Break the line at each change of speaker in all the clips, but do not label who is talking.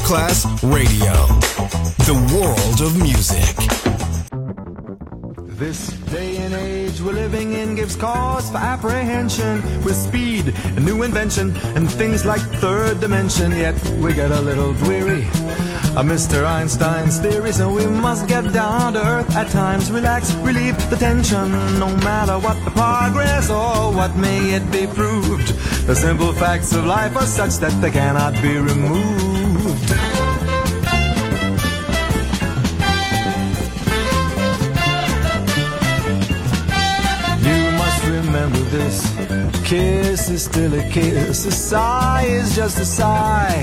Masterclass Radio, the world of music.
This day and age we're living in gives cause for apprehension with speed and new invention and things like third dimension. Yet we get a little weary of Mr. Einstein's theory, so we must get down to earth at times. Relax, relieve the tension, no matter what the progress or what may it be proved. The simple facts of life are such that they cannot be removed. Kiss is still a kiss. A sigh is just a sigh.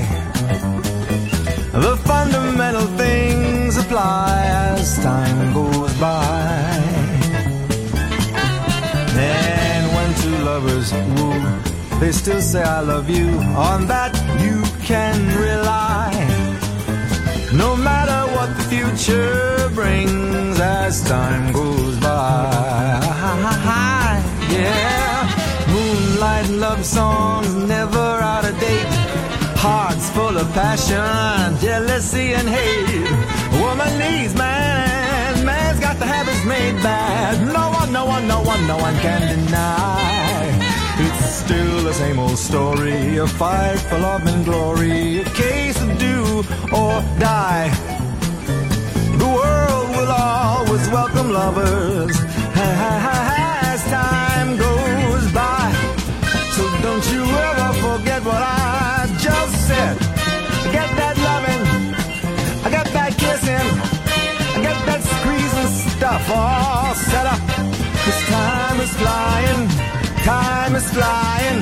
The fundamental things apply as time goes by. And when two lovers woo, they still say I love you. On that you can rely. No matter what the future brings as time goes by. Moonlight love songs never out of date. Hearts full of passion, jealousy and hate. Woman needs man, man's got the habits made bad. No one, no one, no one, no one can deny. It's still the same old story, a fight for love and glory, a case of do or die. The world will always welcome lovers flying, time is flying,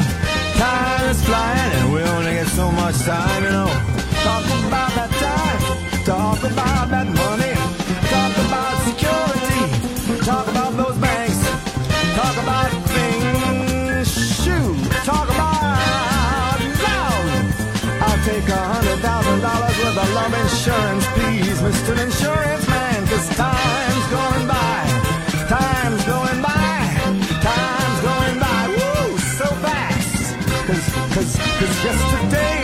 time is flying, and we only get so much time, you know. Talk about that time, talk about that money, talk about security, talk about those banks, talk about things, shoot, talk about love. I'll take a hundred thousand dollars worth of love insurance, please, Mr. Insurance Man, cause time's cause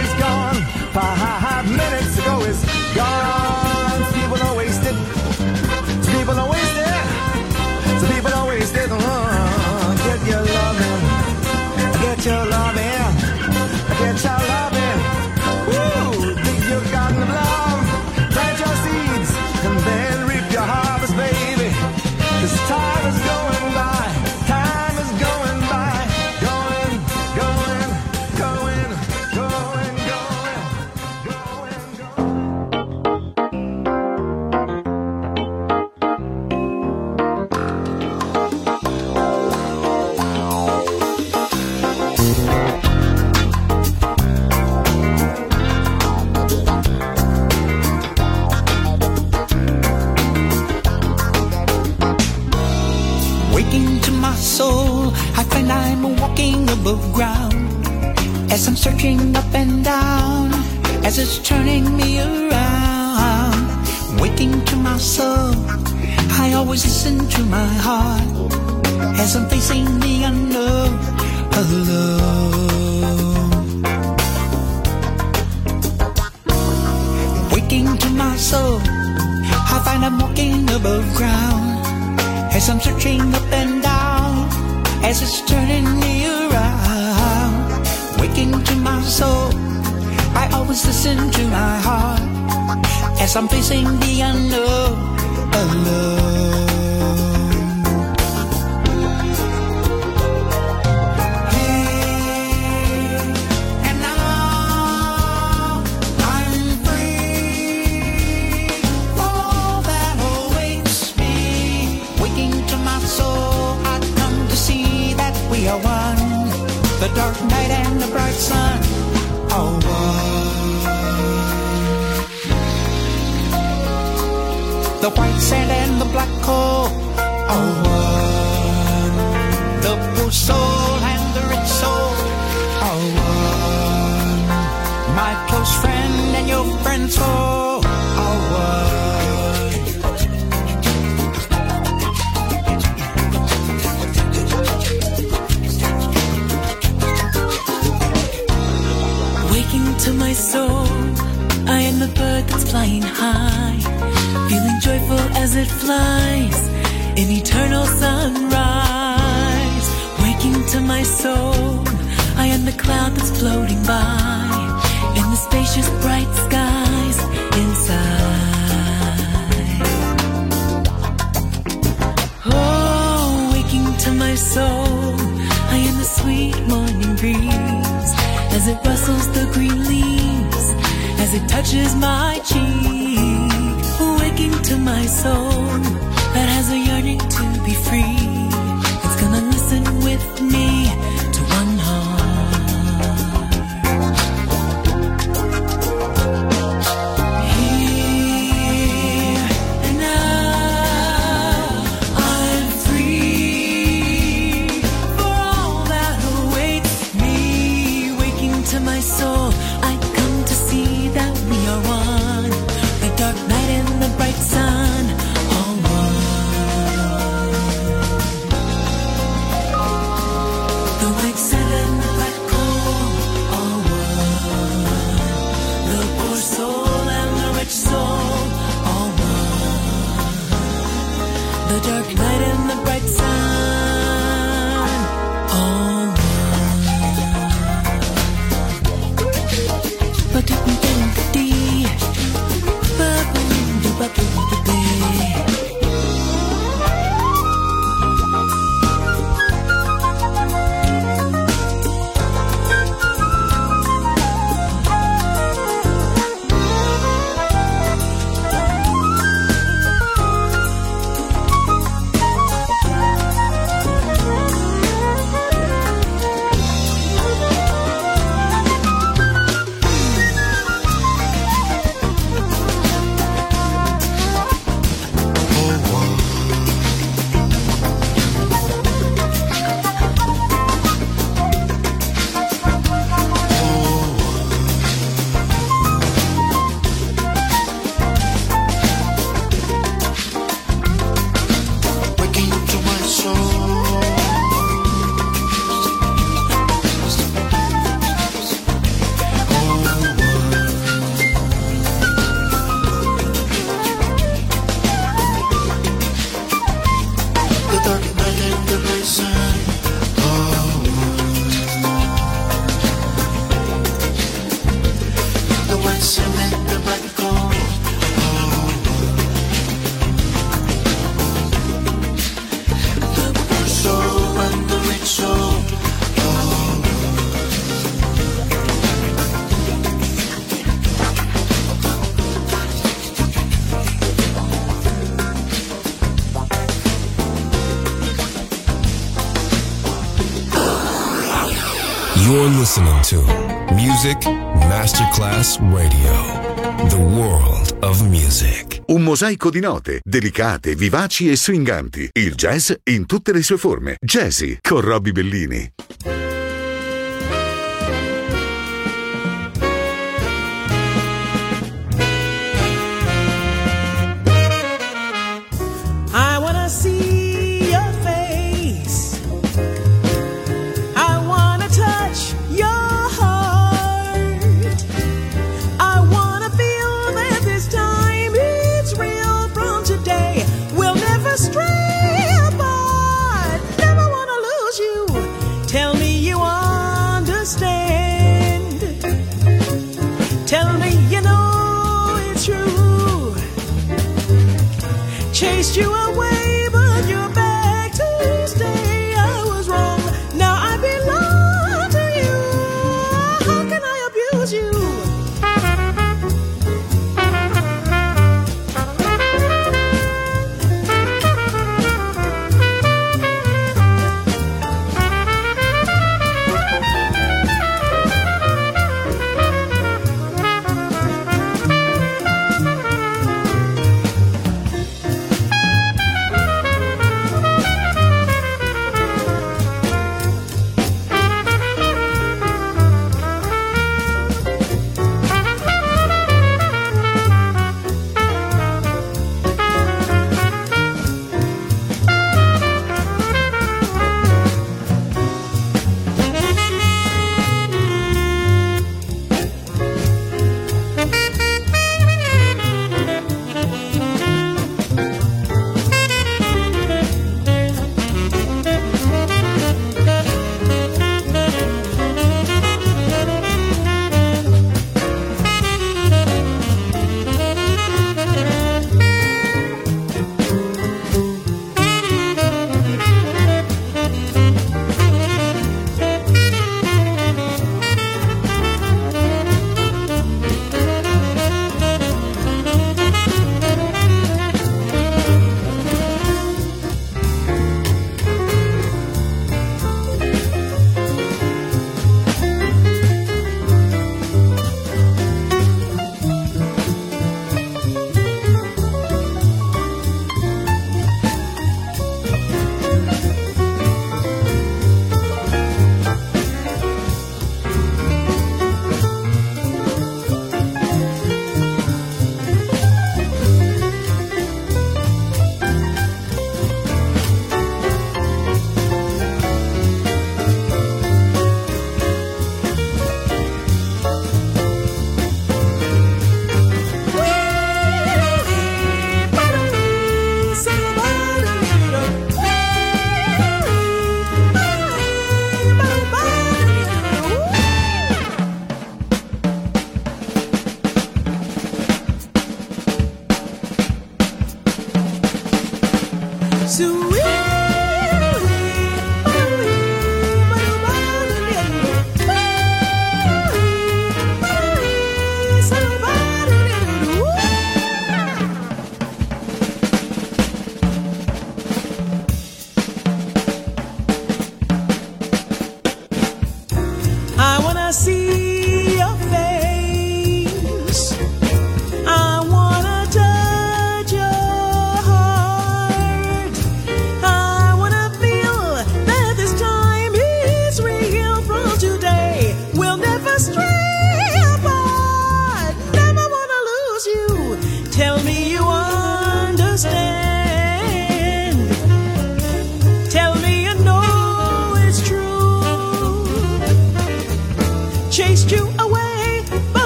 Waking to my soul, I find I'm walking above ground. As I'm searching up and down, as it's turning me around. Waking to my soul, I always listen to my heart. As I'm facing the unknown alone. Waking to my soul, I find I'm walking above ground. As I'm searching up and down, as it's turning me around, waking to my soul, I always listen to my heart. As I'm facing the unknown alone. The dark night and the bright sun are one. The white sand and the black coal are one. The poor soul and the rich soul are one. My close friend and your friend's soul
Waking bird that's flying high, feeling joyful as it flies in eternal sunrise. Waking to my soul, I am the cloud that's floating by in the spacious bright skies inside. Oh, waking to my soul, I am the sweet morning breeze as it rustles the green leaves, as it touches my cheek. Waking to my soul that has a yearning to be free. It's gonna listen with me to
Music Masterclass Radio. The world of music.
Un mosaico di note, delicate, vivaci e swinganti. Il jazz in tutte le sue forme. Jazzy con Robbie Bellini.